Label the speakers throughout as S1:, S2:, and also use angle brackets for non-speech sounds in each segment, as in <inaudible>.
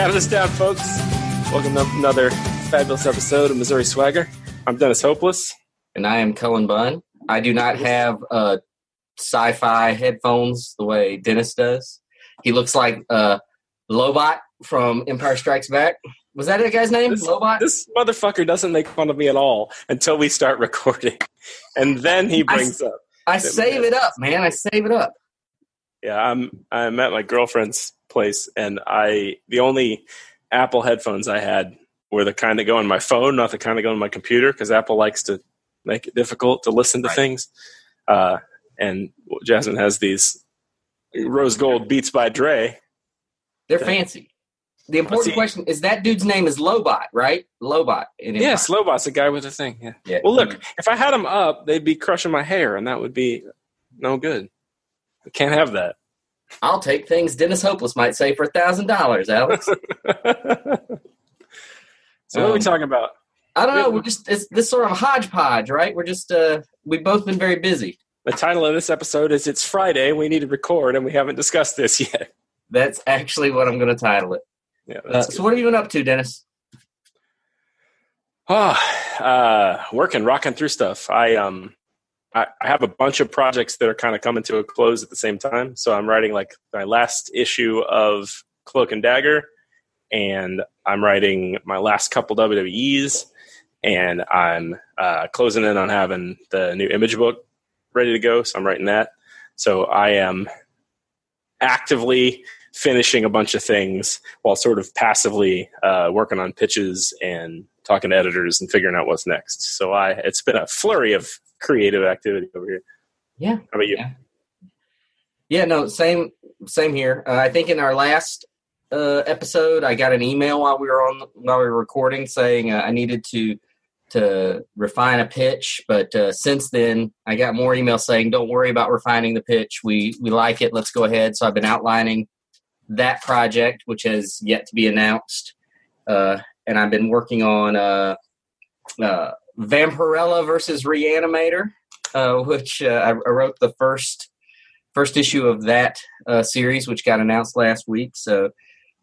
S1: Count us down, folks. Welcome to another fabulous episode of Missouri Swagger. I'm Dennis Hopeless.
S2: and I am Cullen Bunn. I do not have uh, sci-fi headphones the way Dennis does. He looks like uh, Lobot from Empire Strikes Back. Was that that guy's name?
S1: This,
S2: Lobot.
S1: this motherfucker doesn't make fun of me at all until we start <laughs> recording. And then he
S2: I-
S1: brings up.
S2: I save it up, man. I save it up.
S1: Yeah, I'm I'm at my girlfriend's place and I the only Apple headphones I had were the kind that go on my phone, not the kind that go on my computer, because Apple likes to make it difficult to listen to
S2: Right.
S1: things. Uh, and Jasmine has these rose gold Beats by Dre.
S2: They're
S1: Okay.
S2: fancy. The important question is that dude's name is Lobot, right? Lobot.
S1: Yes, Lobot's a guy with a thing. Yeah.
S2: Yeah.
S1: Well, look, if I had them up, they'd be crushing my hair, and that would be no good. I can't have that.
S2: I'll take things Dennis Hopeless might say for a thousand dollars, Alex. <laughs>
S1: so, what are we
S2: Um,
S1: talking about?
S2: I don't know. We're just it's this sort of hodgepodge, right? We're just uh, we've both been very busy.
S1: The title of this episode is "It's Friday. We need to record, and we haven't discussed this yet."
S2: That's actually what I'm going to title it.
S1: Yeah,
S2: Uh, so, what have you been up to, Dennis?
S1: Oh, uh, working, rocking through stuff. I um, I, I have a bunch of projects that are kind of coming to a close at the same time. So I'm writing like my last issue of Cloak and Dagger, and I'm writing my last couple WWEs, and I'm uh, closing in on having the new image book ready to go. So I'm writing that. So I am actively finishing a bunch of things while sort of passively uh, working on pitches and talking to editors and figuring out what's next. So I it's been a flurry of creative activity over here.
S2: Yeah.
S1: How about you?
S2: Yeah. Yeah, no, same, same here. Uh, I think in our last uh, episode, I got an email while we were on while we were recording saying uh, I needed to to refine a pitch, but uh, since then, I got more emails saying, "Don't worry about refining the pitch. We we like it. Let's go ahead." So I've been outlining that project, which has yet to be announced, uh, and I've been working on uh, uh, Vampirella versus Reanimator, uh, which uh, I, I wrote the first first issue of that uh, series, which got announced last week. So,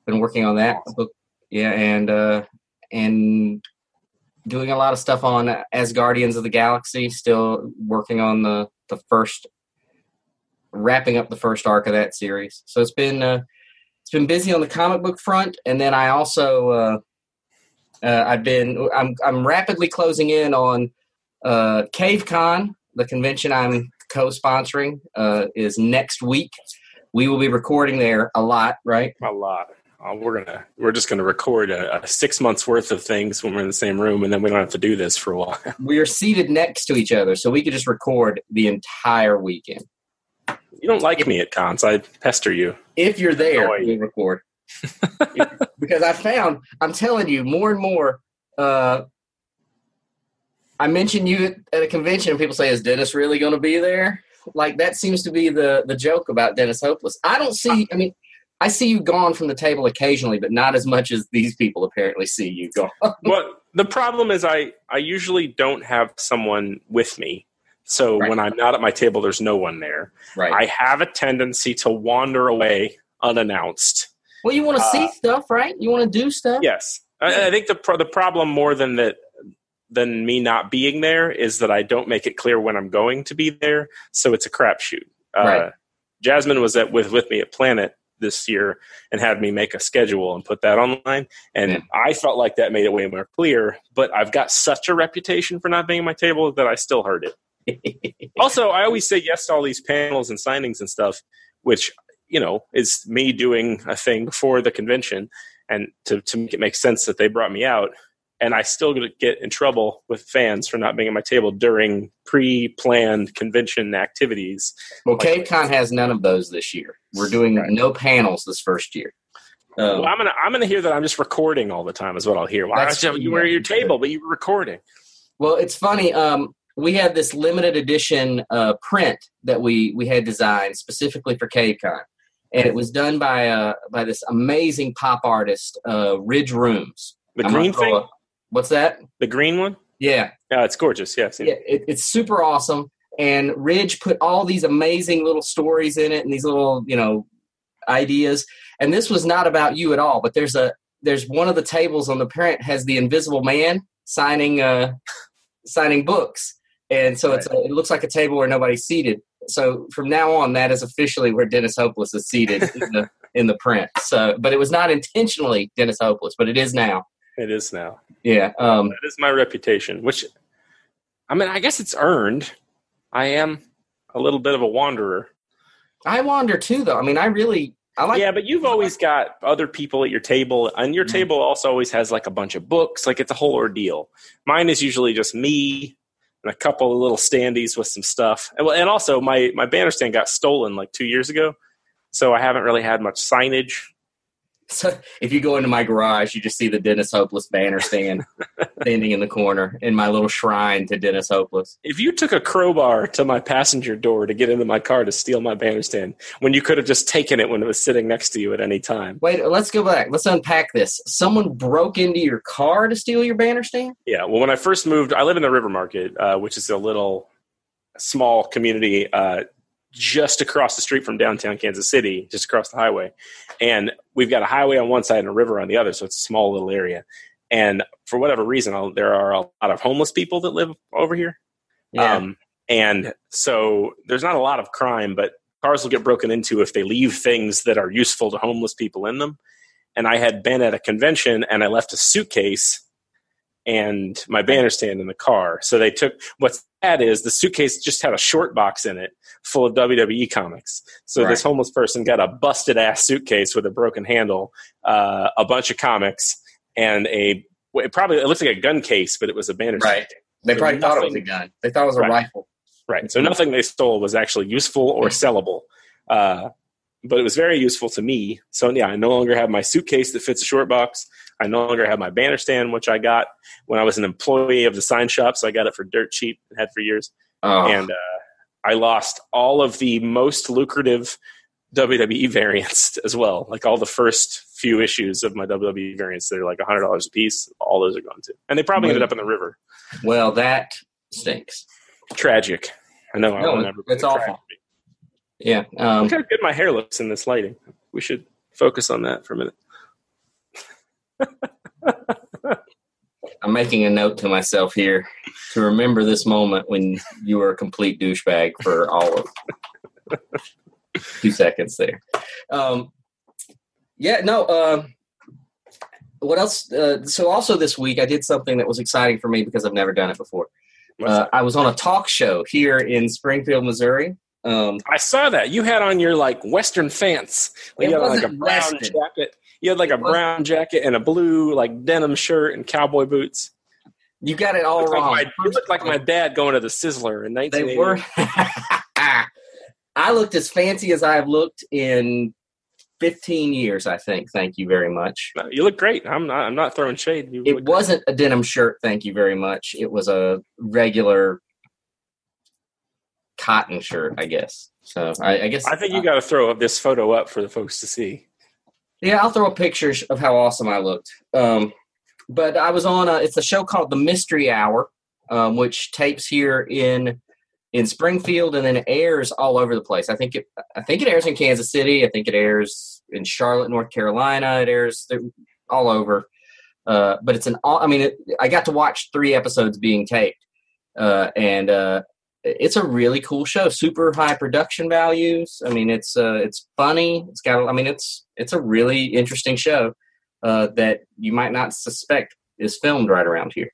S2: been working on that book, yeah, and uh, and doing a lot of stuff on Asgardians of the Galaxy. Still working on the the first, wrapping up the first arc of that series. So it's been uh, it's been busy on the comic book front, and then I also uh, uh, I've been I'm I'm rapidly closing in on uh, CaveCon, the convention I'm co-sponsoring, uh, is next week. We will be recording there a lot, right?
S1: A lot. Uh, we're gonna we're just gonna record a, a six months worth of things when we're in the same room, and then we don't have to do this for a while. <laughs>
S2: We are seated next to each other, so we could just record the entire weekend.
S1: You don't like me at cons. I pester you.
S2: If you're there, we record. <laughs> because I found, I'm telling you, more and more. Uh, I mention you at, at a convention, and people say, "Is Dennis really going to be there?" Like that seems to be the the joke about Dennis Hopeless. I don't see. I mean, I see you gone from the table occasionally, but not as much as these people apparently see you gone. <laughs>
S1: well, the problem is I I usually don't have someone with me. So
S2: Right.
S1: when I'm not at my table, there's no one there.
S2: right.
S1: I have a tendency to wander away unannounced.
S2: Well, you want to
S1: uh,
S2: see stuff, right? You want to do stuff.
S1: Yes, I, I think the pro- the problem more than that than me not being there is that I don't make it clear when I'm going to be there, so it's a crapshoot. Uh,
S2: Right.
S1: Jasmine was at with with me at Planet this year and had me make a schedule and put that online, and
S2: Yeah.
S1: I felt like that made it way more clear. But I've got such a reputation for not being at my table that I still heard it. <laughs> also, I always say yes to all these panels and signings and stuff, which you know is me doing a thing before the convention, and to to make it make sense that they brought me out. And I still get in trouble with fans for not being at my table during pre-planned convention activities.
S2: Well, CaveCon has none of those this year. We're doing
S1: Right.
S2: no panels this first year. Um,
S1: Well, I'm gonna I'm gonna hear that I'm just recording all the time is what I'll hear. Why
S2: That's-
S1: don't you were at your table, but you were recording?
S2: Well, it's funny. Um, we have this limited edition uh, print that we we had designed specifically for CaveCon, and it was done by uh, by this amazing pop artist, uh, Ridge Rooms.
S1: The
S2: I'm
S1: green thing,
S2: a- what's that?
S1: the green one.
S2: Yeah,
S1: Yeah, it's gorgeous. Yes.
S2: yeah, it, it's super awesome. And Ridge put all these amazing little stories in it, and these little, you know, ideas. And this was not about you at all, but there's a there's one of the tables on the print has the Invisible Man signing uh <laughs> signing books, and so it's a, it looks like a table where nobody's seated. So from now on, that is officially where Dennis Hopeless is seated in the in the print. So, but it was not intentionally Dennis Hopeless, but it is now.
S1: It is now.
S2: Yeah, um,
S1: That is my reputation, which I mean, I guess it's earned. I am a little bit of a wanderer.
S2: I wander too, though. I mean, I really I like.
S1: yeah, but you've always got other people at your table, and your
S2: Mhm.
S1: table also always has like a bunch of books. Like it's a whole ordeal. Mine is usually just me and a couple of little standees with some stuff. And, and also my my banner stand got stolen like two years ago, so I haven't really had much signage.
S2: So if you go into my garage, you just see the Dennis Hopeless banner stand <laughs> standing in the corner in my little shrine to Dennis Hopeless.
S1: If you took a crowbar to my passenger door to get into my car to steal my banner stand, when you could have just taken it when it was sitting next to you at any time.
S2: Wait, let's go back. Let's unpack this. Someone broke into your car to steal your banner stand?
S1: Yeah, well, when I first moved, I live in the River Market, uh, which is a little small community uh, just across the street from downtown Kansas City, just across the highway. And we've got a highway on one side and a river on the other, so it's a small little area. And for whatever reason, I'll- there are a lot of homeless people that live over here. Um, and so there's not a lot of crime, but cars will get broken into if they leave things that are useful to homeless people in them. And I had been at a convention and I left a suitcase and my banner stand in the car. So they took what's sad is the suitcase just had a short box in it full of WWE comics. So this homeless person got a busted ass suitcase with a broken handle, uh, a bunch of comics, and a it probably it looks like a gun case, but it was a banner stand.
S2: Right. They
S1: So
S2: probably thought it was a gun. They thought it was a
S1: Right.
S2: rifle.
S1: Right. So nothing they stole was actually useful or sellable. Uh, but it was very useful to me. So yeah, I no longer have my suitcase that fits a short box. I no longer have my banner stand, which I got when I was an employee of the sign shop. So I got it for dirt cheap and had for years.
S2: Oh,
S1: And uh, I lost all of the most lucrative WWE variants <laughs> as well. Like all the first few issues of my WWE variants that are like hundred dollars a piece. All those are gone too, and they probably ended up in the river.
S2: well, that stinks.
S1: Tragic. I know.
S2: No,
S1: everybody
S2: it's awful. Yeah. Um,
S1: Look how good my hair looks in this lighting. We should focus on that for a minute. <laughs>
S2: I'm making a note to myself here to remember this moment when you were a complete douchebag for all of <laughs> two seconds there. Um, yeah, no. Uh, what else? Uh, so, also this week, I did something that was exciting for me because I've never done it before. Uh. I was on a talk show here in Springfield, Missouri. Um,
S1: I saw that you had on your like Western fence. Like,
S2: It
S1: you had like a brown
S2: Western.
S1: jacket. You had like a brown jacket and a blue like denim shirt and cowboy boots.
S2: you got it all
S1: Looked like
S2: wrong.
S1: my, you looked like my dad going to the Sizzler in
S2: They were. <laughs> I looked as fancy as I've looked in 15 years, I think. Thank you very much.
S1: You look great. I'm not. I'm not throwing shade. You
S2: It wasn't a denim shirt, thank you very much. It was a regular cotton shirt, I guess. So I, I guess
S1: I think you got to throw up this photo up for the folks to see.
S2: Yeah, I'll throw pictures of how awesome I looked. Um, but I was on a, it's a show called The Mystery Hour, um, which tapes here in in Springfield and then airs all over the place. I think it I think it airs in Kansas City. I think it airs in Charlotte, North Carolina. It airs all over. Uh, but it's an all. I mean, it, I got to watch three episodes being taped, uh, and uh, it's a really cool show. Super high production values. I mean, it's uh, it's funny. It's got. I mean, it's it's a really interesting show uh, that you might not suspect is filmed right around here.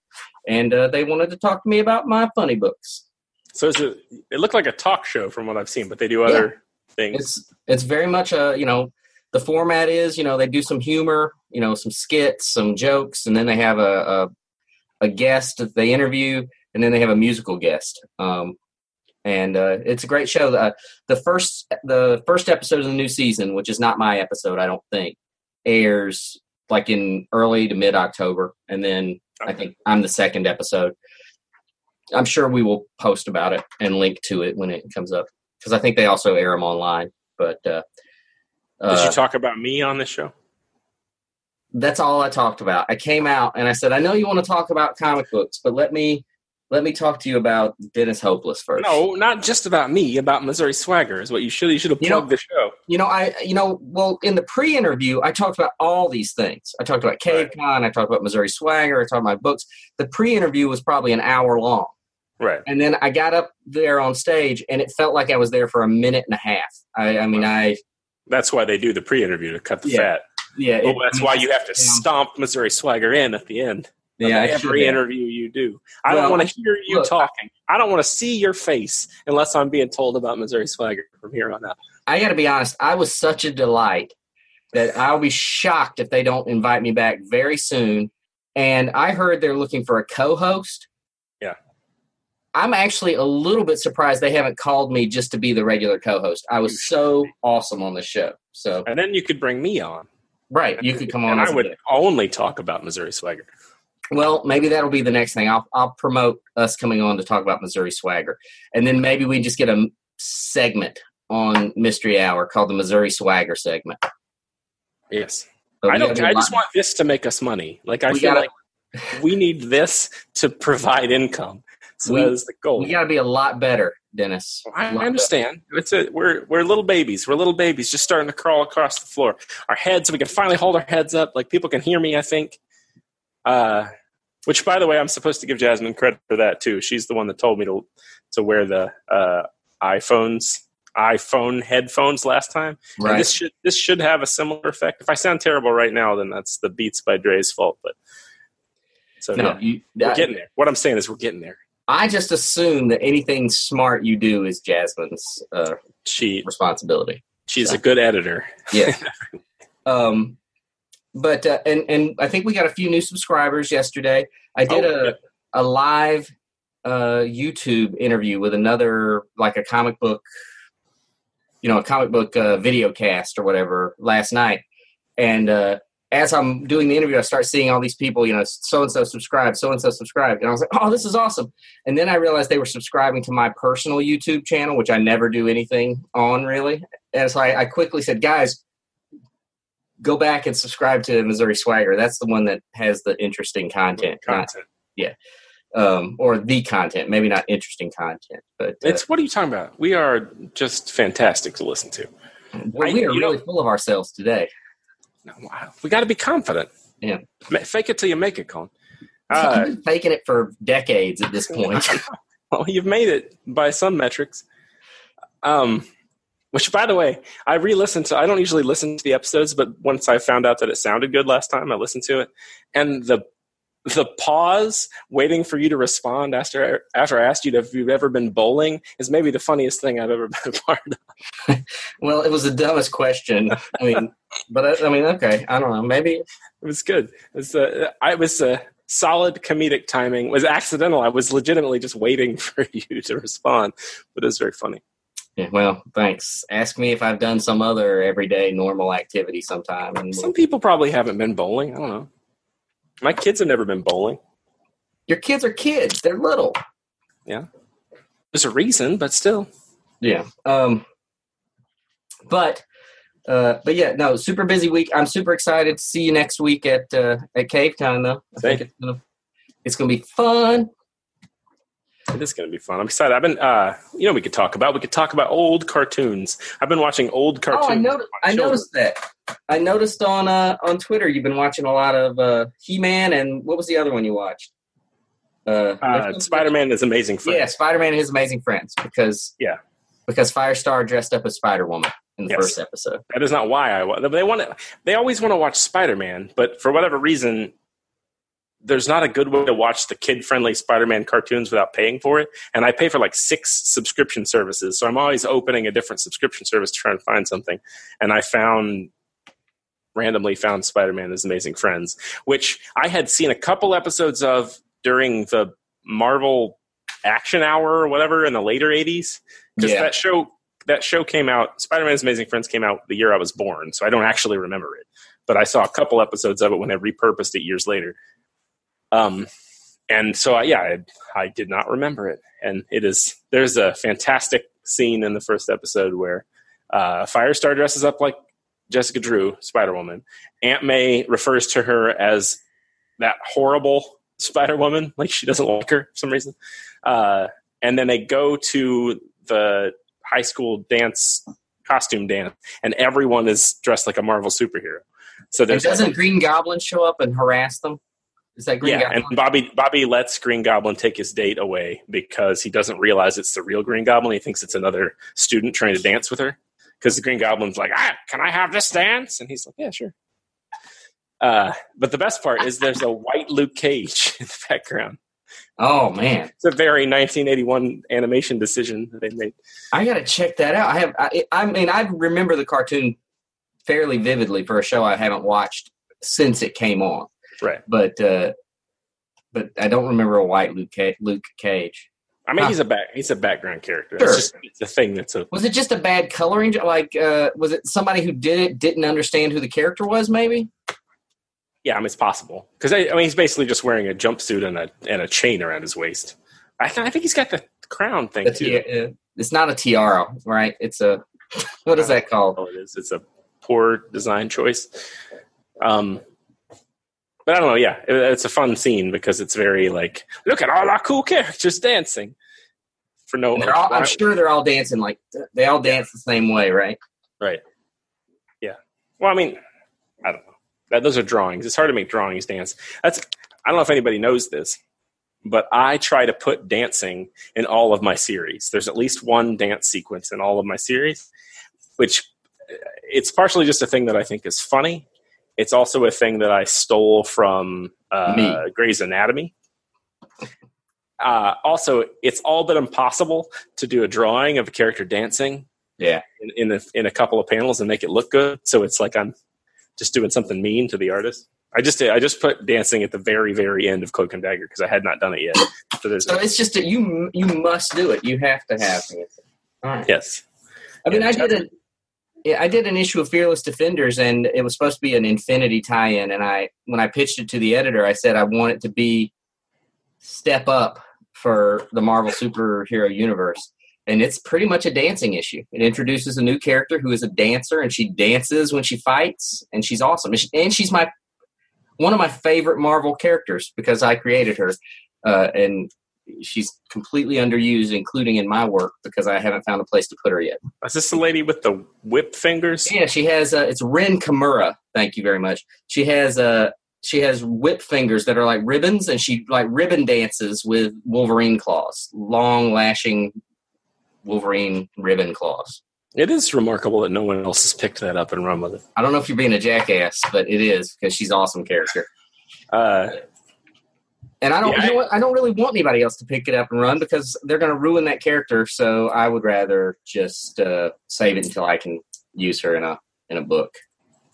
S2: And uh, they wanted to talk to me about my funny books.
S1: So is it, it looked like a talk show from what I've seen, but they do other things.
S2: It's it's very much a you know the format is you know they do some humor, you know some skits, some jokes, and then they have a a, a guest that they interview, and then they have a musical guest. Um, and uh, it's a great show. Uh, the first the first episode of the new season, which is not my episode, I don't think, airs like in early to mid October, and then I think I'm the second episode. I'm sure we will post about it and link to it when it comes up because I think they also air them online. But uh,
S1: Did
S2: uh,
S1: you talk about me on the show?
S2: that's all I talked about. I came out and I said, I know you want to talk about comic books, but let me let me talk to you about Dennis Hopeless first.
S1: No, not just about me. About Missouri Swagger is what you should. You should have
S2: You
S1: plugged
S2: know-
S1: the show.
S2: You know, I you know, well, in the pre-interview, I talked about all these things. I talked about Cave Con, I talked about Missouri Swagger, I talked about my books. The pre-interview was probably an hour long.
S1: Right.
S2: And then I got up there on stage and it felt like I was there for a minute and a half. I, I mean, I,
S1: That's why they do the pre-interview to cut the
S2: Yeah.
S1: fat.
S2: yeah.
S1: Oh,
S2: it-
S1: that's
S2: I mean,
S1: why you have to stomp Missouri Swagger in at the end.
S2: Yeah, I
S1: every interview you do. I
S2: Well,
S1: don't want to hear you
S2: look,
S1: talking. I don't want to see your face unless I'm being told about Missouri Swagger from here on out.
S2: I got to be honest, I was such a delight that I'll be shocked if they don't invite me back very soon. And I heard they're looking for a co host.
S1: Yeah.
S2: I'm actually a little bit surprised they haven't called me just to be the regular co host. I was so awesome on the show. So,
S1: And then you could bring me on.
S2: right, you could come on.
S1: and I would
S2: guest.
S1: only talk about Missouri Swagger.
S2: Well, maybe that'll be the next thing. I'll I'll promote us coming on to talk about Missouri Swagger, and then maybe we just get a segment on Mystery Hour called the Missouri Swagger segment.
S1: Yes.
S2: But
S1: I don't.
S2: gotta do a
S1: I just want this to make us money. Like I
S2: We
S1: feel
S2: gotta-
S1: like we need this to provide income. So
S2: We-
S1: that is the goal.
S2: we got to be a lot better, Dennis.
S1: I I understand. It's a we're we're little babies. We're little babies just starting to crawl across the floor. Our heads, we can finally hold our heads up. Like people can hear me. I think. Uh, which, by the way, I'm supposed to give Jasmine credit for that too. She's the one that told me to to wear the uh, iPhones iPhone headphones last time.
S2: better.
S1: And this should this should have a similar effect. If I sound terrible right now, then that's the Beats by Dre's fault. But so
S2: no,
S1: yeah,
S2: you,
S1: we're getting there. What I'm saying is we're getting there.
S2: I just assume that anything smart you do is Jasmine's uh,
S1: She
S2: responsibility.
S1: she's a good editor.
S2: Yeah. <laughs> um, but uh, and and I think we got a few new subscribers yesterday. I did
S1: Oh,
S2: a a live uh, YouTube interview with another like a comic book, you know, a comic book uh, video cast or whatever last night. And uh, as I'm doing the interview, I start seeing all these people, you know, so and so subscribed, so and so subscribed, and I was like, oh, this is awesome. And then I realized they were subscribing to my personal YouTube channel, which I never do anything on really. And so I, I quickly said, guys, go back and subscribe to Missouri Swagger. That's the one that has the interesting content, not
S1: Content.
S2: um, or the content, maybe not interesting content, but uh,
S1: It's what are you talking about? We are just fantastic to listen to.
S2: well, we are
S1: you know-
S2: really full of ourselves today.
S1: Wow. We got to be confident.
S2: Yeah.
S1: Fake it till you make it,
S2: Cullen. <laughs>
S1: Uh,
S2: been faking it for decades at this <laughs> point.
S1: well, you've made it by some metrics. Um, which, by the way, I re-listened to. I don't usually listen to the episodes, but once I found out that it sounded good last time, I listened to it, and the the pause waiting for you to respond after after I asked you if you've ever been bowling is maybe the funniest thing I've ever <laughs> been a part of. <laughs>
S2: well, it was the dumbest question. I mean, but I, I mean, okay, I don't know. Maybe
S1: It was good. It was, uh, I was uh, solid comedic timing. It was accidental. I was legitimately just waiting <laughs> for you to respond, but it was very funny.
S2: Yeah, well, thanks. Ask me if I've done some other everyday normal activity sometime. And
S1: Some people probably haven't been bowling. I don't know. My kids have never been bowling.
S2: your kids are kids; they're little. Yeah.
S1: There's a reason, but still.
S2: Yeah. Um, but uh, but yeah, no, super busy week. I'm super excited to see you next week at uh, at Cave Time though. I
S1: Thank
S2: think it's gonna it's gonna be fun.
S1: It is going to be fun. I'm excited. I've been, uh, you know, we could talk about. We could talk about old cartoons. I've been watching old cartoons.
S2: Oh, I noticed. I noticed that. I noticed on uh, on Twitter you've been watching a lot of uh, He Man and what was the other one you watched? Uh,
S1: Uh, Spider-Man is amazing. Friend.
S2: Yeah, Spider Man and His Amazing Friends because
S1: Yeah.
S2: because Firestar dressed up as Spider Woman in the
S1: Yes.
S2: first episode.
S1: That is not why I. They want to. They always want to watch Spider-Man, but for whatever reason, there's not a good way to watch the kid-friendly Spider-Man cartoons without paying for it. And I pay for like six subscription services, so I'm always opening a different subscription service to try and find something. And I found randomly found Spider-Man His Amazing Friends, which I had seen a couple episodes of during the Marvel Action Hour or whatever in the later '80s because
S2: Yeah.
S1: that show that show came out. Spider-Man's Amazing Friends came out the year I was born, so I don't actually remember it. But I saw a couple episodes of it when they repurposed it years later. Um, and so I, yeah, I, I did not remember it. And it is there's a fantastic scene in the first episode where uh, Firestar dresses up like Jessica Drew, Spider Woman. Aunt May refers to her as that horrible Spider Woman. <laughs> Like she doesn't like her for some reason. Uh, and then they go to the high school dance costume dance, and everyone is dressed like a Marvel superhero. So there's
S2: doesn't Green Goblin show up and harass them? Is that Green
S1: yeah,
S2: Goblin?
S1: and Bobby Bobby lets Green Goblin take his date away because he doesn't realize it's the real Green Goblin. He thinks it's another student trying to dance with her. Because the Green Goblin's like, ah, can I have this dance? And he's like, yeah, sure. Uh, but the best part is there's a white Luke Cage <laughs> in the background.
S2: oh man,
S1: It's a very 1981 animation decision that they made.
S2: I gotta check that out. I have. I, I mean, I remember the cartoon fairly vividly for a show I haven't watched since it came on.
S1: Right.
S2: But uh, but I don't remember a white Luke Luke Cage.
S1: I mean, he's a back he's a background character.
S2: Sure.
S1: It's just it's a thing that's a
S2: Was it just a bad coloring? Like, uh, was it somebody who did it didn't understand who the character was? Maybe.
S1: yeah. I mean, it's possible because I, I mean, he's basically just wearing a jumpsuit and a and a chain around his waist. I, th- I think he's got the crown thing
S2: The
S1: too.
S2: uh, it's not a tiara, right? It's a <laughs> what is that called?
S1: Oh, it is. It's a poor design choice. Um, but I don't know. Yeah, it, it's a fun scene because it's very like, look at all our cool characters dancing. For no,
S2: all, I'm sure they're all dancing like they all dance the same way, right?
S1: right? Yeah. Well, I mean, I don't know. That, those are drawings. It's hard to make drawings dance. That's. I don't know if anybody knows this, but I try to put dancing in all of my series. There's at least one dance sequence in all of my series, which uh, it's partially just a thing that I think is funny. It's also a thing that I stole from uh,
S2: Me.
S1: Grey's Anatomy. Uh, also, it's all but impossible to do a drawing of a character dancing
S2: Yeah.
S1: in, in, a, in a couple of panels and make it look good. So it's like I'm just doing something mean to the artist. I just I just put dancing at the very very end of Cloak and Dagger because I had not done it yet. So there's
S2: So it's just that you you must do it. You have to have it. All right.
S1: yes,
S2: I mean,
S1: Yeah,
S2: I did a, yeah, I did an issue of Fearless Defenders, and it was supposed to be an Infinity tie-in. And I, when I pitched it to the editor, I said I want it to be step up for the Marvel superhero universe. And it's pretty much a dancing issue. It introduces a new character who is a dancer, and she dances when she fights, and she's awesome. And, she, and she's my one of my favorite Marvel characters because I created her, uh, and she's completely underused, including in my work because I haven't found a place to put her yet.
S1: is this the lady with the whip fingers?
S2: Yeah, she has. Uh, it's Ren Kimura. Thank you very much. She has. Uh, she has whip fingers that are like ribbons, and she like ribbon dances with Wolverine claws, long lashing Wolverine ribbon claws.
S1: It is remarkable that no one else has picked that up and run with it.
S2: I don't know if you're being a jackass, but it is because she's awesome character.
S1: Uh,
S2: And I don't.
S1: Yeah,
S2: you know
S1: I-
S2: what? I don't really want anybody else to pick it up and run because they're going to ruin that character. So I would rather just uh, save it until I can use her in a in a book.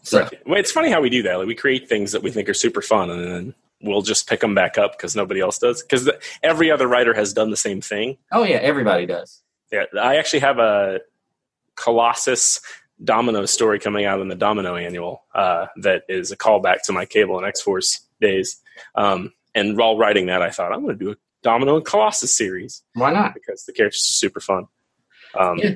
S2: So
S1: right. Well, it's funny how we do that. Like we create things that we think are super fun, and then we'll just pick them back up because nobody else does. Because every other writer has done the same thing.
S2: oh yeah, everybody does.
S1: Yeah, I actually have a Colossus Domino story coming out in the Domino Annual uh, that is a callback to my Cable and X Force days. Um, and while writing that, I thought I'm going to do a Domino and Colossus series
S2: Why not?
S1: because the characters are super fun. Um,
S2: Yeah.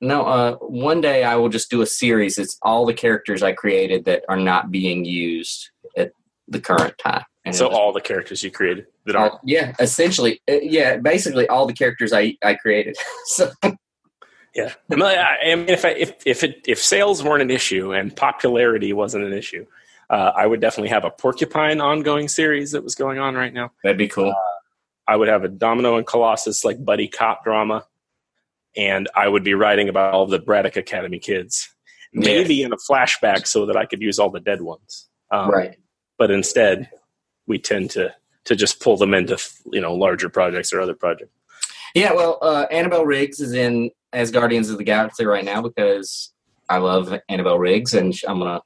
S2: No, uh, one day I will just do a series. It's all the characters I created that are not being used at the current time. And
S1: So all the characters you created that are
S2: all- yeah, essentially, uh, yeah, basically all the characters I I created. <laughs> so
S1: yeah. I mean, I I mean, if I, if if it, if sales weren't an issue and popularity wasn't an issue, uh, I would definitely have a Porcupine ongoing series that was going on right now.
S2: that'd be cool.
S1: I would have a Domino and Colossus like buddy cop drama, and I would be writing about all the Braddock Academy kids, maybe in a flashback so that I could use all the dead ones. Um,
S2: right.
S1: But instead, we tend to to just pull them into you know larger projects or other projects.
S2: Yeah, well, uh, Annabelle Riggs is in Asgardians of the Galaxy right now because I love Annabelle Riggs, and I'm gonna.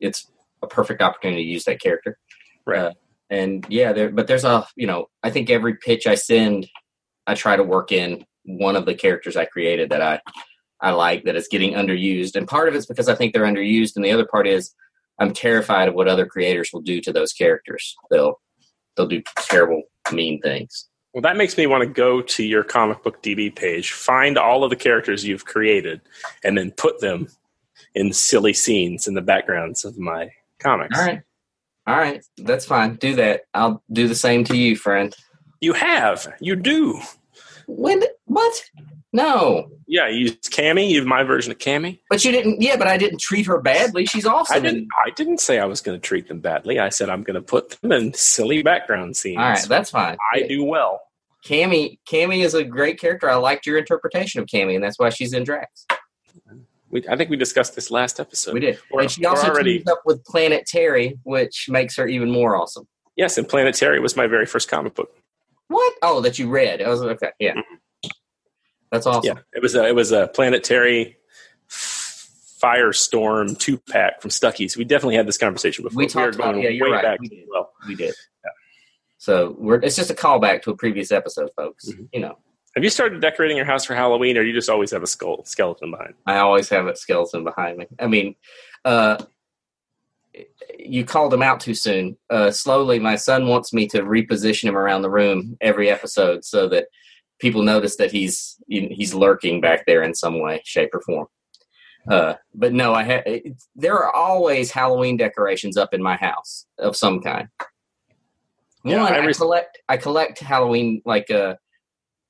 S2: It's a perfect opportunity to use that character.
S1: Right.
S2: Uh, and yeah, there. But there's a you know I think every pitch I send, I try to work in one of the characters I created that I I like that is getting underused, and part of it's because I think they're underused, and the other part is I'm terrified of what other creators will do to those characters. They'll they'll do terrible, mean things.
S1: Well, that makes me want to go to your comic book DB page, find all of the characters you've created, and then put them in silly scenes in the backgrounds of my comics.
S2: All right. All right, that's fine. Do that. I'll do the same to you, friend.
S1: You have. You do.
S2: When? What? No.
S1: Yeah, you use Cammy. You have my version of Cammy.
S2: But you didn't. Yeah, but I didn't treat her badly. She's awesome.
S1: I didn't. I didn't say I was going to treat them badly. I said I'm going to put them in silly background scenes.
S2: All right, that's fine.
S1: I do well.
S2: Cammy, Cammy is a great character. I liked your interpretation of Cammy, and that's why she's in Drax.
S1: We, I think we discussed this last episode.
S2: We did,
S1: We're-
S2: and she also
S1: already-
S2: teamed up with Planet Terry, which makes her even more awesome.
S1: Yes, and Planetary was my very first comic book.
S2: What? Oh, that you read? I was okay. Yeah, that's awesome.
S1: Yeah, it was a it was a Planetary Firestorm two pack from Stuckey's. We definitely had this conversation before.
S2: We talked
S1: are
S2: about- yeah, you're
S1: way
S2: right.
S1: back.
S2: We did.
S1: Well,
S2: We did. So we're it's just a callback to a previous episode, folks.
S1: Mhm.
S2: You know,
S1: have you started decorating your house for Halloween, or you just always have a skull skeleton behind?
S2: I always have a skeleton behind me. I mean, uh, you called him out too soon. Uh, slowly, my son wants me to reposition him around the room every episode so that people notice that he's he's lurking back there in some way, shape, or form. Uh, but no, I ha- there are always Halloween decorations up in my house of some kind.
S1: Yeah,
S2: One,
S1: I
S2: I, collect I collect Halloween like uh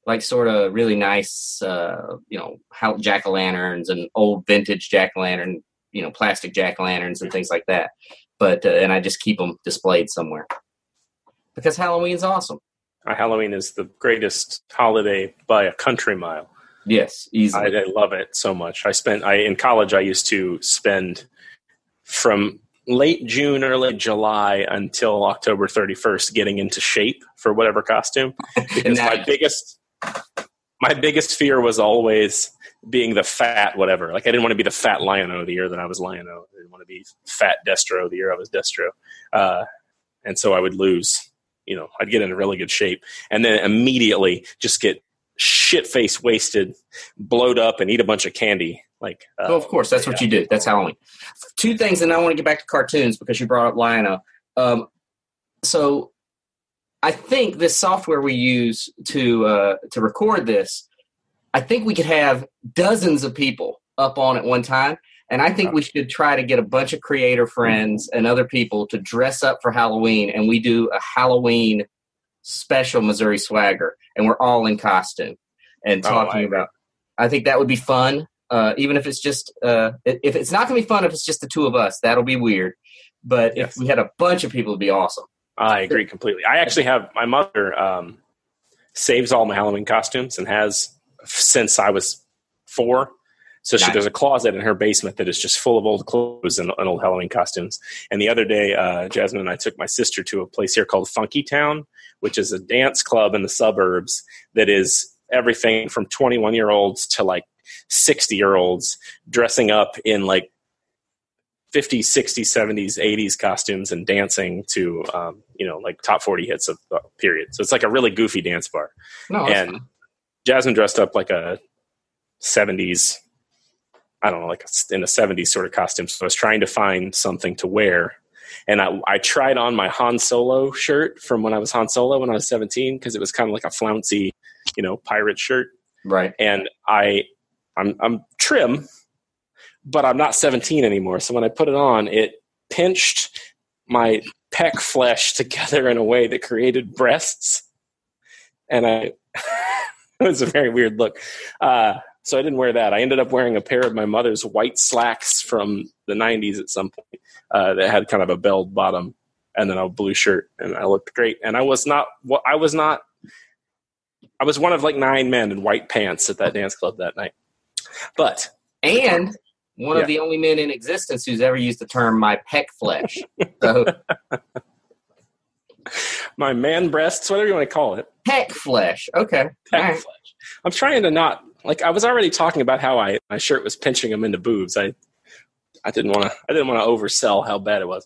S2: like sort of really nice uh you know jack o' lanterns and old vintage jack o' lantern you know plastic jack o' lanterns and things like that. But uh, and I just keep them displayed somewhere because Halloween's awesome.
S1: Uh, Halloween is the greatest holiday by a country mile.
S2: Yes,
S1: I,
S2: easily.
S1: I love it so much. I spent I in college. I used to spend from late June, early July until October thirty first getting into shape for whatever costume. <laughs> Because my biggest my biggest fear was always being the fat whatever. Like I didn't want to be the fat Lion-O the year that I was Lion-O. I didn't want to be fat Destro the year I was Destro. Uh, and so I would lose. You know, I'd get in really good shape, and then immediately just get shit face wasted, blowed up, and eat a bunch of candy. Like, uh,
S2: well, of course, that's what you do. That's Halloween. Two things, and I want to get back to cartoons because you brought up Lion-O. Um, so, I think this software we use to uh, to record this, I think we could have dozens of people up on at one time, and I think we should try to get a bunch of creator friends and other people to dress up for Halloween, and we do a Halloween special Missouri Swagger, and we're all in costume and
S1: Oh,
S2: talking
S1: agree.
S2: about. I think that would be fun uh, even if it's just uh, if it's not going to be fun if it's just the two of us that'll be weird but
S1: Yes.
S2: if we had a bunch of people it'd be awesome
S1: I agree completely. I actually have my mother um, saves all my Halloween costumes and has since I was four. So she,
S2: Nice.
S1: there's a closet in her basement that is just full of old clothes and, and old Halloween costumes. And the other day, uh, Jasmine and I took my sister to a place here called Funky Town, which is a dance club in the suburbs that is everything from 21 year olds to like 60 year olds dressing up in like 50s, 60s, 70s, 80s costumes and dancing to, um, you know, like top 40 hits of the period. So it's like a really goofy dance bar.
S2: no
S1: and
S2: fine.
S1: Jasmine dressed up like a 70s, I don't know, like a, in a 70s sort of costume. So I was trying to find something to wear. And I, I tried on my Han Solo shirt from when I was Han Solo when I was 17 because it was kind of like a flouncy, you know, pirate shirt
S2: right
S1: and I I'm I'm trim, but I'm not 17 anymore. So when I put it on, it pinched my pec flesh together in a way that created breasts, and I <laughs> it was a very weird look. Uh, so I didn't wear that. I ended up wearing a pair of my mother's white slacks from the 90s at some point uh, that had kind of a belled bottom and then a blue shirt, and I looked great. And I was not I was not I was one of like nine men in white pants at that dance club that night. But
S2: and one
S1: Yeah.
S2: of the only men in existence who's ever used the term my pec flesh <laughs> so
S1: my man breasts, whatever you want to call it,
S2: pec flesh okay
S1: pec
S2: right.
S1: flesh. I'm trying to not like I was already talking about how I my shirt was pinching them into boobs. I I didn't want to I didn't want to oversell how bad it was.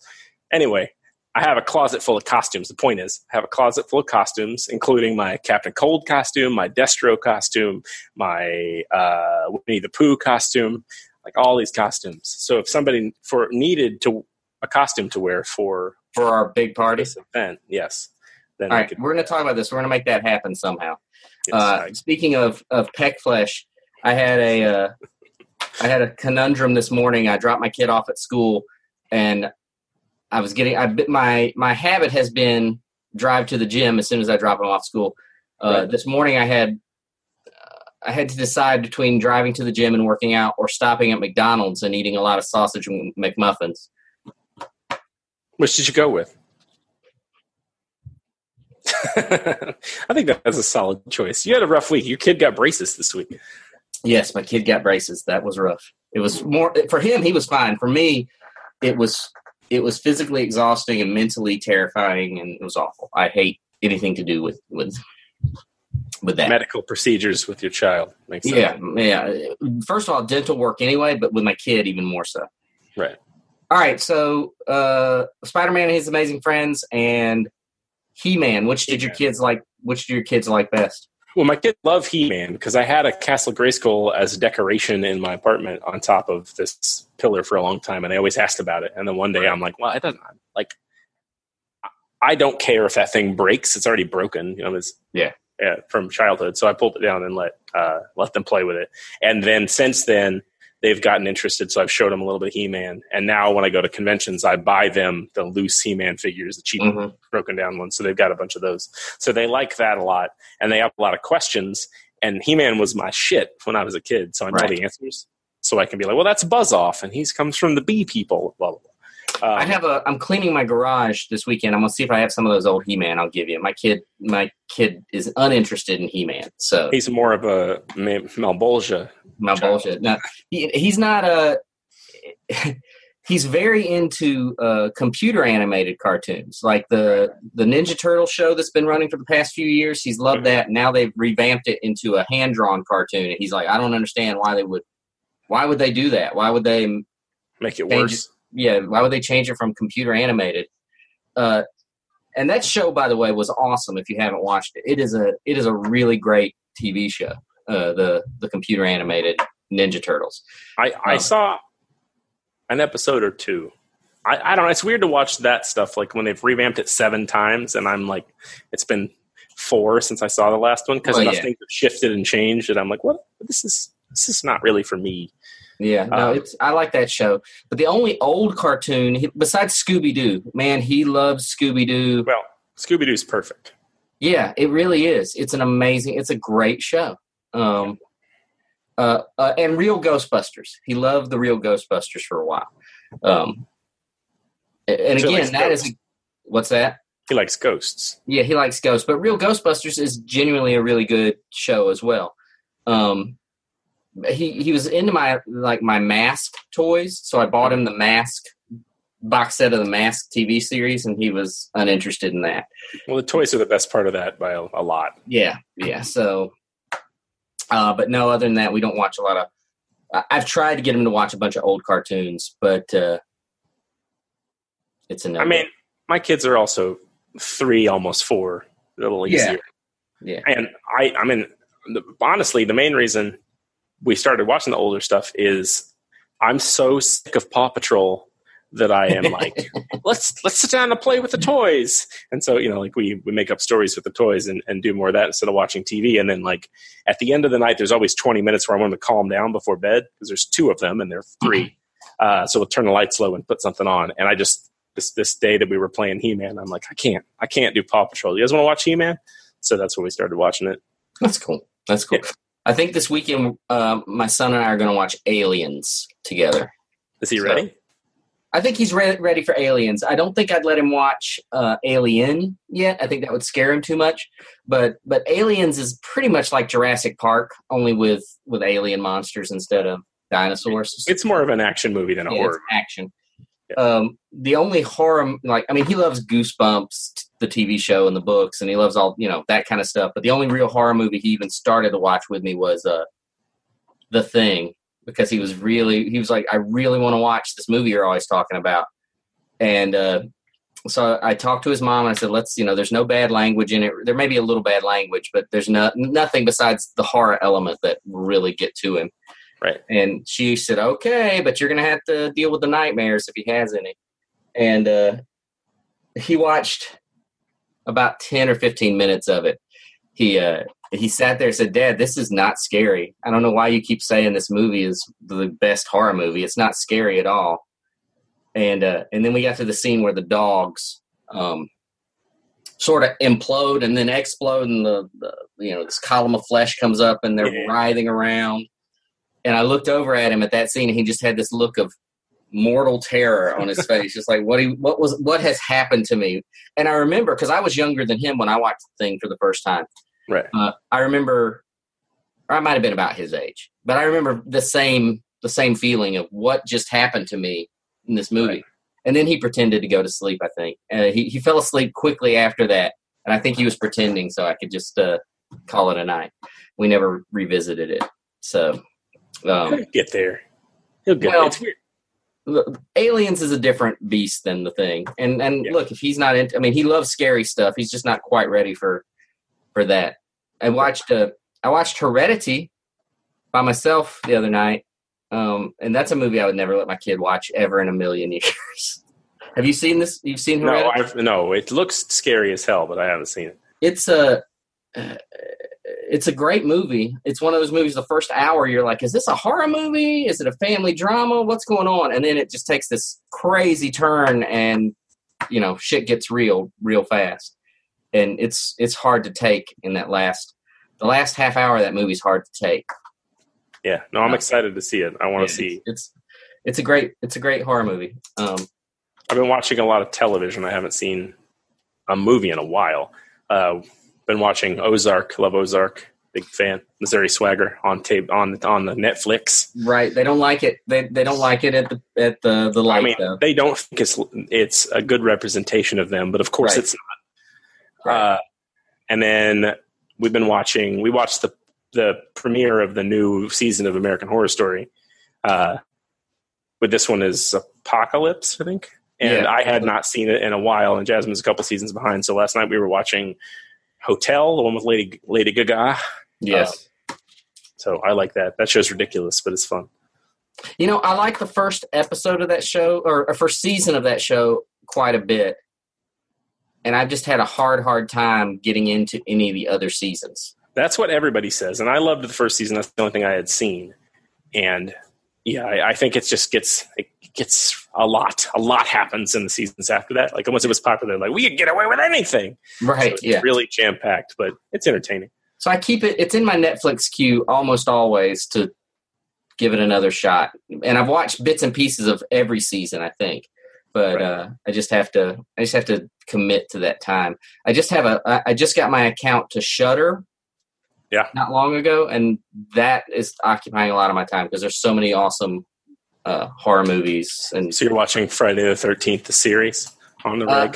S1: Anyway, I have a closet full of costumes. The point is, I have a closet full of costumes, including my Captain Cold costume, my Destro costume, my uh, Winnie the Pooh costume, like all these costumes. So if somebody for needed to a costume to wear for
S2: for our big party
S1: event, yes, then
S2: all right we're going to talk about this we're going to make that happen somehow
S1: yes,
S2: Uh, speaking of of pec flesh, I had a uh, I had a conundrum this morning. I dropped my kid off at school, and I was getting. I my my habit has been drive to the gym as soon as I drop him off school. Uh, right. This morning I had I had to decide between driving to the gym and working out or stopping at McDonald's and eating a lot of sausage and McMuffins.
S1: Which did you go with? <laughs> I think that's a solid choice. You had a rough week. Your kid got braces this week.
S2: Yes, my kid got braces. That was rough. It was more for him. He was fine. For me, it was it was physically exhausting and mentally terrifying, and it was awful. I hate anything to do with with with that
S1: medical procedures with your child.
S2: Makes sense. Yeah, yeah. First of all, dental work anyway, but with my kid even more so.
S1: Right.
S2: All right. So, uh, Spider Man and his amazing friends, and He Man. Which did your kids like? Which do your kids like best?
S1: Well, my kids love He Man because I had a Castle Grayskull as a decoration in my apartment on top of this pillar for a long time, and they always asked about it. And then one day I'm like, well, it doesn't like. I don't care if that thing breaks; it's already broken. You know, it's
S2: yeah,
S1: yeah, from childhood. So I pulled it down and let uh, let them play with it. And then since then, they've gotten interested. So I've showed them a little bit of He Man. And now when I go to conventions, I buy them the loose He Man figures, the cheap mm-hmm. broken down ones. So they've got a bunch of those. So they like that a lot. And they have a lot of questions. And He Man was my shit when I was a kid. So I know right. the answers. So I can be like, well, that's Buzz Off. And he comes from the bee people, blah, blah, blah.
S2: Um, I have a. I'm cleaning my garage this weekend. I'm gonna see if I have some of those old He-Man. I'll give you. My kid, my kid is uninterested in He-Man, so
S1: he's more of a Malebolgia.
S2: Malebolgia. No, he, he's not a. <laughs> he's very into uh, computer animated cartoons, like the the Ninja Turtle show that's been running for the past few years. He's loved that. Now they've revamped it into a hand drawn cartoon, and he's like, I don't understand why they would. Why would they do that? Why would they
S1: make it worse?
S2: Yeah, why would they change it from computer animated? Uh, and that show, by the way, was awesome. If you haven't watched it, it is a it is a really great TV show. Uh, the the computer animated Ninja Turtles.
S1: I I um, saw an episode or two. I, I don't know. It's weird to watch that stuff like when they've revamped it seven times, and I'm like, it's been four since I saw the last one because enough yeah. things have shifted and changed, and I'm like, what? This is this is not really for me.
S2: Yeah, no, um, it's I like that show. But the only old cartoon he, besides Scooby Doo, man, he loves Scooby Doo.
S1: Well, Scooby Doo's perfect.
S2: Yeah, it really is. It's an amazing. It's a great show. Um, uh, uh, and real Ghostbusters. He loved the real Ghostbusters for a while. Um, and again, that ghosts. is what's that?
S1: He likes ghosts.
S2: Yeah, he likes ghosts. But real Ghostbusters is genuinely a really good show as well. Um, he he was into my like my mask toys, so I bought him the mask box set of the mask TV series, and he was uninterested in that.
S1: Well, the toys are the best part of that by a, a lot.
S2: Yeah, yeah. So, uh, but no, other than that, we don't watch a lot of. I've tried to get him to watch a bunch of old cartoons, but uh, it's a no.
S1: I mean, my kids are also three, almost four, a little easier.
S2: Yeah.
S1: yeah. And I, I mean, the, honestly, the main reason we started watching the older stuff is I'm so sick of Paw Patrol that I am like, <laughs> let's let's sit down and play with the toys. And so, you know, like we we make up stories with the toys and, and do more of that instead of watching TV. And then like at the end of the night, there's always 20 minutes where I want to calm down before bed because there's two of them and they're 3 mm-hmm. Uh, so we'll turn the lights low and put something on. And I just this this day that we were playing He Man, I'm like, I can't, I can't do Paw Patrol. You guys want to watch He Man? So that's when we started watching it.
S2: That's cool. That's cool. Yeah. I think this weekend, uh, my son and I are going to watch Aliens together.
S1: Is he so, ready?
S2: I think he's re- ready for Aliens. I don't think I'd let him watch uh, Alien yet. I think that would scare him too much. But but Aliens is pretty much like Jurassic Park, only with with alien monsters instead of dinosaurs.
S1: It's more of an action movie than a yeah, horror.
S2: action. Um, the only horror, like I mean, he loves Goosebumps, the TV show and the books, and he loves all you know that kind of stuff. But the only real horror movie he even started to watch with me was uh, The Thing, because he was really he was like, I really want to watch this movie you're always talking about, and uh, so I talked to his mom and I said, let's you know, there's no bad language in it. There may be a little bad language, but there's no nothing besides the horror element that really get to him.
S1: Right.
S2: And she said, okay, but you're going to have to deal with the nightmares if he has any. And uh, he watched about 10 or 15 minutes of it. He, uh, he sat there and said, Dad, this is not scary. I don't know why you keep saying this movie is the best horror movie. It's not scary at all. and uh, and then we got to the scene where the dogs um, sort of implode and then explode, and the, the you know this column of flesh comes up, and they're
S1: Yeah.
S2: writhing around. And I looked over at him at that scene, and he just had this look of mortal terror on his <laughs> face, just like what he what was what has happened to me. And I remember because I was younger than him when I watched the thing for the first time.
S1: Right.
S2: Uh, I remember, or I might have been about his age, but I remember the same the same feeling of what just happened to me in this movie.
S1: Right.
S2: And then he pretended to go to sleep. I think uh, he he fell asleep quickly after that, and I think he was pretending so I could just uh, call it a night. We never revisited it. So, um,
S1: He'll get there. He'll get
S2: Well-
S1: there. It's weird.
S2: look, Aliens is a different beast than the thing. And and
S1: Yeah.
S2: look, if he's not into, I mean, he loves scary stuff. He's just not quite ready for for that. I watched uh, I watched Heredity by myself the other night, um, and that's a movie I would never let my kid watch ever in a million <laughs> years. Have you seen this? You've seen
S1: No, I've, no, it looks scary as hell, but I haven't seen it.
S2: it's a uh, it's a great movie. It's one of those movies. The first hour, you're like, "Is this a horror movie? Is it a family drama? What's going on?" And then it just takes this crazy turn, and you know, shit gets real, real fast. And it's it's hard to take in that last the last half hour of that movie's hard to take.
S1: Yeah, no, I'm excited to see it. I want to see.
S2: It's it's a great it's a great horror movie. Um,
S1: I've been watching a lot of television. I haven't seen a movie in a while. Uh, been watching Ozark. Love Ozark. Big fan. Missouri Swagger on tape on on the Netflix.
S2: right? They don't like it. They they don't like it at the at the the light.
S1: I mean,
S2: though.
S1: they don't think it's it's a good representation of them, but of course
S2: Right.
S1: it's not.
S2: Right.
S1: Uh, and then we've been watching. We watched the the premiere of the new season of American Horror Story. Uh, but this one is Apocalypse, I think. And
S2: Yeah.
S1: I had not seen it in a while, and Jasmine's a couple seasons behind. So last night we were watching Hotel, the one with Lady Lady Gaga.
S2: yes.
S1: Um, so I like that. That show's ridiculous, but it's fun.
S2: You know, I like the first episode of that show or, or first season of that show quite a bit. And I've just had a hard, hard time getting into any of the other seasons.
S1: That's what everybody says, and I loved the first season. That's the only thing I had seen, and yeah, I, I think it just gets it gets a lot. A lot happens in the seasons after that. Like once it was popular, like we could get away with anything.
S2: Right.
S1: So it's
S2: yeah.
S1: really jam packed, but it's entertaining.
S2: So I keep it, it's in my Netflix queue almost always to give it another shot. And I've watched bits and pieces of every season, I think. But
S1: Right.
S2: uh, I just have to, I just have to commit to that time. I just have a, I- I just got my account to Shudder.
S1: Yeah.
S2: Not long ago, and that is occupying a lot of my time because there's so many awesome uh, horror movies. And
S1: So you're watching Friday the Thirteenth, the series on the
S2: Uh,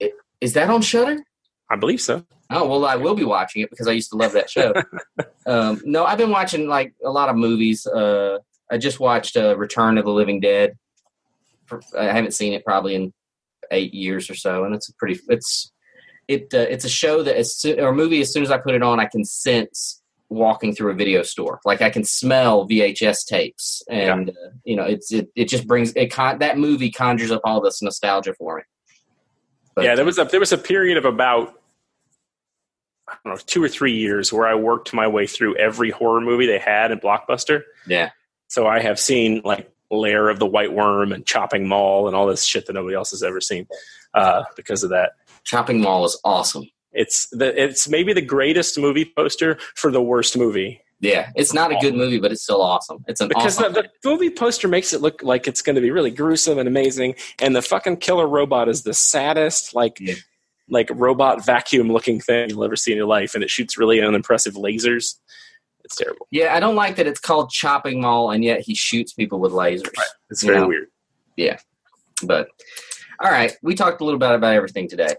S1: reg.
S2: is that on Shudder?
S1: I believe so.
S2: Oh well, I will be watching it because I used to love that show. <laughs> um, no, I've been watching like a lot of movies. Uh, I just watched uh, Return of the Living Dead. I haven't seen it probably in eight years or so, and it's a pretty. It's it. Uh, it's a show that as soon, or a movie. As soon as I put it on, I can sense walking through a video store. Like I can smell VHS tapes, and uh, you know, it's it. It just brings it. Con- that movie conjures up all this nostalgia for me. But,
S1: yeah, there was a there was a period of about I don't know two or three years where I worked my way through every horror movie they had in Blockbuster.
S2: yeah.
S1: So I have seen like Lair of the White Worm and Chopping Mall and all this shit that nobody else has ever seen uh, because of that.
S2: Chopping Mall is awesome.
S1: It's the it's maybe the greatest movie poster for the worst movie
S2: Yeah, it's not a good movie, but it's still awesome. It's an
S1: because
S2: awesome.
S1: the, the movie poster makes it look like it's going to be really gruesome and amazing, and the fucking killer robot is the saddest like
S2: Yeah.
S1: like robot vacuum looking thing you'll ever see in your life, and it shoots really unimpressive lasers. It's terrible.
S2: yeah, I don't like that it's called Chopping Mall, and yet he shoots people with lasers.
S1: It's very
S2: know?
S1: weird.
S2: Yeah, but all right, we talked a little bit about everything today.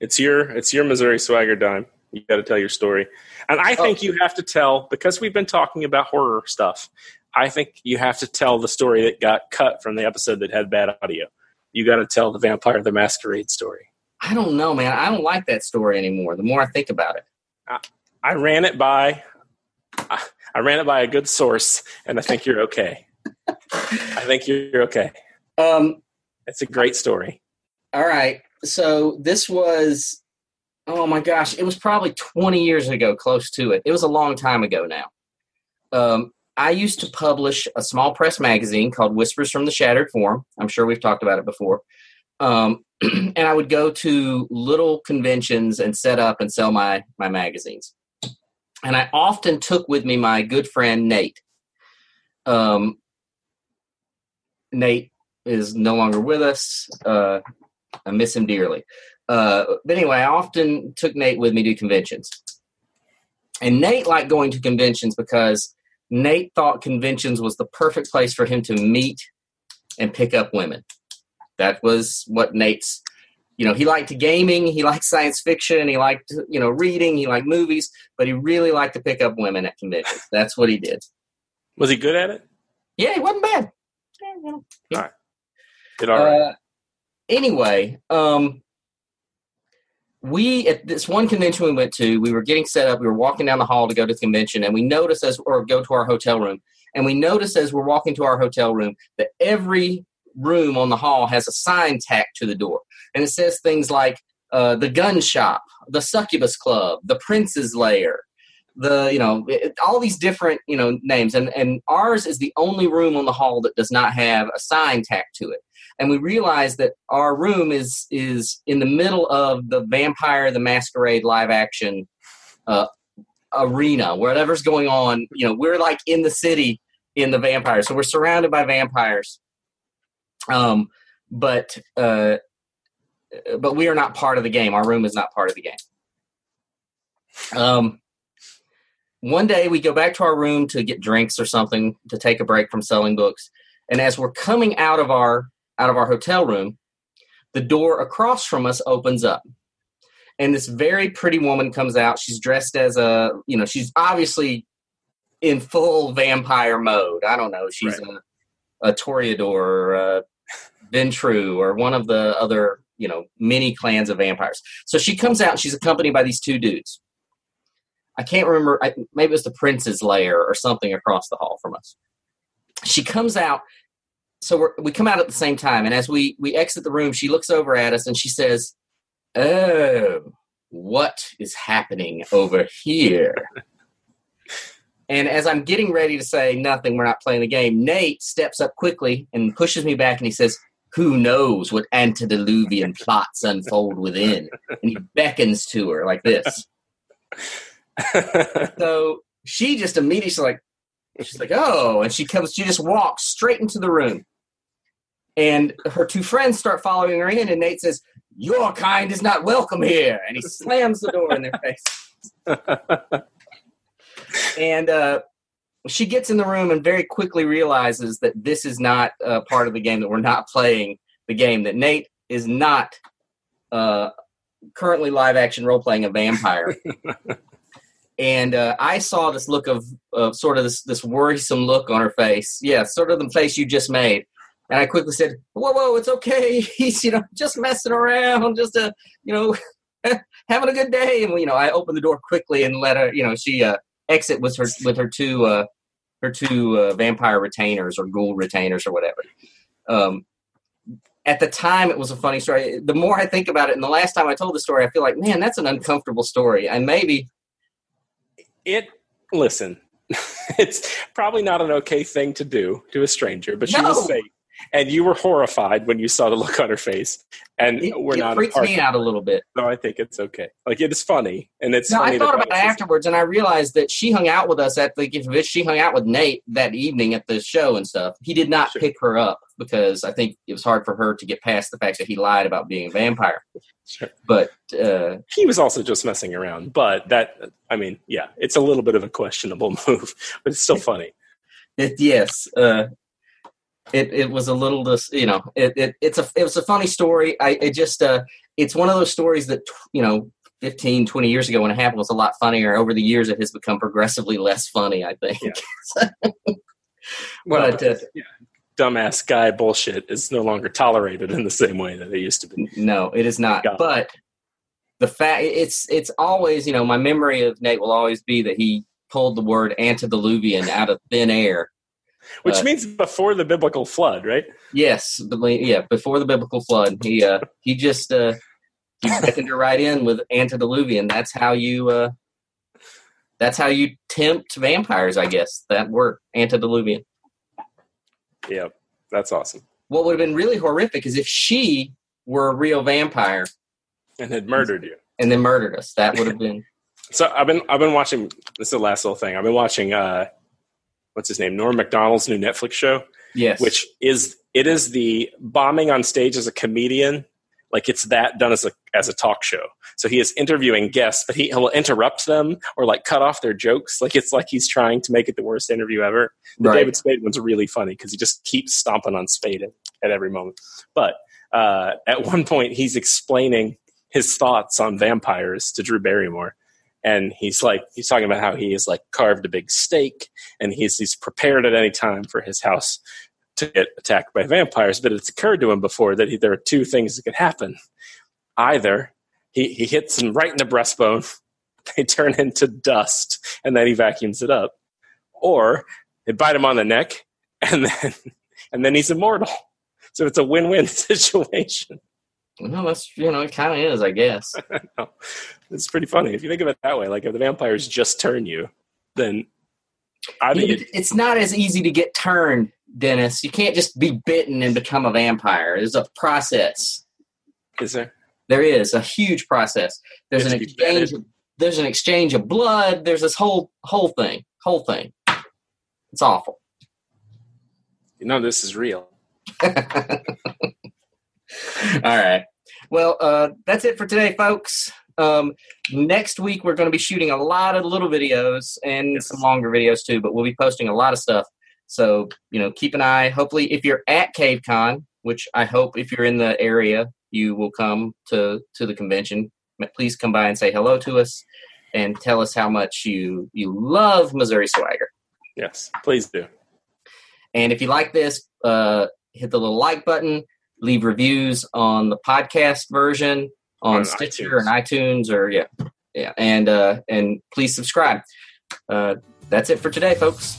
S1: It's your it's your Missouri swagger dime. You got to tell your story, and I think you have to tell because we've been talking about horror stuff. I think you have to tell the story that got cut from the episode that had bad audio. You got to tell the Vampire the Masquerade story.
S2: I don't know, man. I don't like that story anymore. The more I think about it,
S1: I ran it by I ran it by a good source, and I think you're okay. <laughs> I think you're okay.
S2: um,
S1: It's a great story.
S2: all right. So this was, oh my gosh, it was probably 20 years ago, close to it. It was a long time ago now. Um, I used to publish a small press magazine called Whispers from the Shattered Forum. I'm sure we've talked about it before. Um, <clears throat> and I would go to little conventions and set up and sell my my magazines. And I often took with me my good friend Nate. Um, Nate is no longer with us. Uh, I miss him dearly. Uh, but anyway, I often took Nate with me to conventions. And Nate liked going to conventions because Nate thought conventions was the perfect place for him to meet and pick up women. That was what Nate's, you know, he liked gaming, he liked science fiction, he liked, you know, reading, he liked movies, but he really liked to pick up women at conventions. That's what he did.
S1: Was he good at it?
S2: Yeah, he wasn't bad.
S1: Yeah, All right. Did all right. Uh,
S2: anyway, um, we at this one convention we went to, we were getting set up. We were walking down the hall to go to the convention, and we noticed as or go to our hotel room, and we noticed as we're walking to our hotel room that every room on the hall has a sign tacked to the door, and it says things like uh, the gun shop, the succubus club, the prince's lair, the you know it, all these different you know names, and and ours is the only room on the hall that does not have a sign tacked to it and we realized that our room is is in the middle of the Vampire the Masquerade live action uh, arena, whatever's going on. You know, we're like in the city in the vampire, so we're surrounded by vampires. Um, but uh, but we are not part of the game. Our room is not part of the game. Um, one day we go back to our room to get drinks or something to take a break from selling books, and as we're coming out of our out of our hotel room, the door across from us opens up. And this very pretty woman comes out. She's dressed as a, you know, she's obviously in full vampire mode. I don't know. She's right. a, a Toreador or a Ventrue or one of the other, you know, many clans of vampires. So she comes out and she's accompanied by these two dudes. I can't remember. I, maybe it was the prince's lair or something across the hall from us. She comes out so we we come out at the same time, and as we we exit the room, she looks over at us and she says, "Oh, what is happening over here?" <laughs> and as I'm getting ready to say nothing, we're not playing the game. Nate steps up quickly and pushes me back, and he says, "Who knows what antediluvian plots unfold within?" And he beckons to her like this. <laughs> so she just immediately like she's like, "Oh," and she comes. She just walks straight into the room, and her two friends start following her in, and Nate says, Your kind is not welcome here. And he slams the door in their face. <laughs> and uh, she gets in the room and very quickly realizes that this is not uh, part of the game, that we're not playing the game, that Nate is not uh, currently live action role playing a vampire. <laughs> and uh, I saw this look of sort of this, this worrisome look on her face. Yeah, sort of the face you just made. And I quickly said, "Whoa, whoa, it's okay. <laughs> He's you know just messing around, just a you know <laughs> having a good day." And you know, I opened the door quickly and let her. You know, she uh, exit with her with her two uh, her two uh, vampire retainers or ghoul retainers or whatever. Um, at the time, it was a funny story. The more I think about it, and the last time I told the story, I feel like, man, that's an uncomfortable story. And maybe
S1: it. Listen, <laughs> it's probably not an okay thing to do to a stranger, but she no. was safe and you were horrified when you saw the look on her face. And
S2: it,
S1: we're
S2: it
S1: not.
S2: freaks me out a little bit.
S1: No, I think it's okay. Like it is funny, and it's.
S2: No, I thought about it afterwards, and I realized that she hung out with us at the. She hung out with Nate that evening at the show and stuff. He did not sure. pick her up because I think it was hard for her to get past the fact that he lied about being a vampire. Sure. But uh,
S1: he was also just messing around. But that, I mean, yeah, it's a little bit of a questionable <laughs> move, but it's still funny.
S2: It, <laughs> yes, uh, it it was a little dis, you know it, it it's a it was a funny story i it just uh it's one of those stories that you know 15 20 years ago when it happened was a lot funnier over the years it has become progressively less funny i think yeah. <laughs>
S1: well but, uh, yeah. dumbass guy bullshit is no longer tolerated in the same way that it used to be
S2: no it is not God. but the fact it's it's always you know my memory of nate will always be that he pulled the word antediluvian out of thin air
S1: which uh, means before the biblical flood, right?
S2: Yes, yeah, before the biblical flood. He uh, he just uh, he beckoned her right in with antediluvian. That's how you uh, that's how you tempt vampires, I guess. That word, antediluvian.
S1: Yep, that's awesome.
S2: What would have been really horrific is if she were a real vampire
S1: And had murdered you.
S2: and then murdered us. That would have been <laughs>
S1: So I've been I've been watching. This is the last little thing. I've been watching. uh What's his name? Norm Macdonald's new Netflix show,
S2: yes.
S1: which is it is the bombing on stage as a comedian. Like it's that done as a as a talk show. So he is interviewing guests, but he will interrupt them or like cut off their jokes. Like it's like he's trying to make it the worst interview ever. The
S2: Right.
S1: David Spade one's really funny because he just keeps stomping on Spade at, at every moment. But uh, at one point, he's explaining his thoughts on vampires to Drew Barrymore. And he's like, he's talking about how he has like carved a big stake and he's, he's prepared at any time for his house to get attacked by vampires. But it's occurred to him before that he, there are two things that could happen. Either he, he hits them right in the breastbone, <laughs> they turn into dust, and then he vacuums it up. Or they bite him on the neck, and then <laughs> and then he's immortal. So it's a win-win <laughs> situation.
S2: Well, that's you know, it kind of is, I guess. <laughs>
S1: It's pretty funny if you think of it that way. Like if the vampires just turn you, then
S2: Yeah,
S1: you,
S2: it's not as easy to get turned, Dennis. You can't just be bitten and become a vampire. There's a process.
S1: is there?
S2: There is a huge process. There's
S1: You
S2: an
S1: have to be
S2: exchange. Of, there's an exchange of blood. There's this whole whole thing. Whole thing. It's awful.
S1: You know this is real. <laughs> <laughs>
S2: All right. Well, uh, that's it for today, folks. Um, next week we're going to be shooting a lot of little videos and
S1: Yes.
S2: some longer videos too. But we'll be posting a lot of stuff. So you know, keep an eye. Hopefully, if you're at CaveCon, which I hope if you're in the area, you will come to to the convention. Please come by and say hello to us and tell us how much you you love Missouri Swagger.
S1: Yes, please do.
S2: And if you like this, uh, hit the little like button, leave reviews on the podcast version on,
S1: On
S2: Stitcher
S1: iTunes.
S2: and iTunes, or yeah, yeah, and uh, and please subscribe. Uh, that's it for today, folks.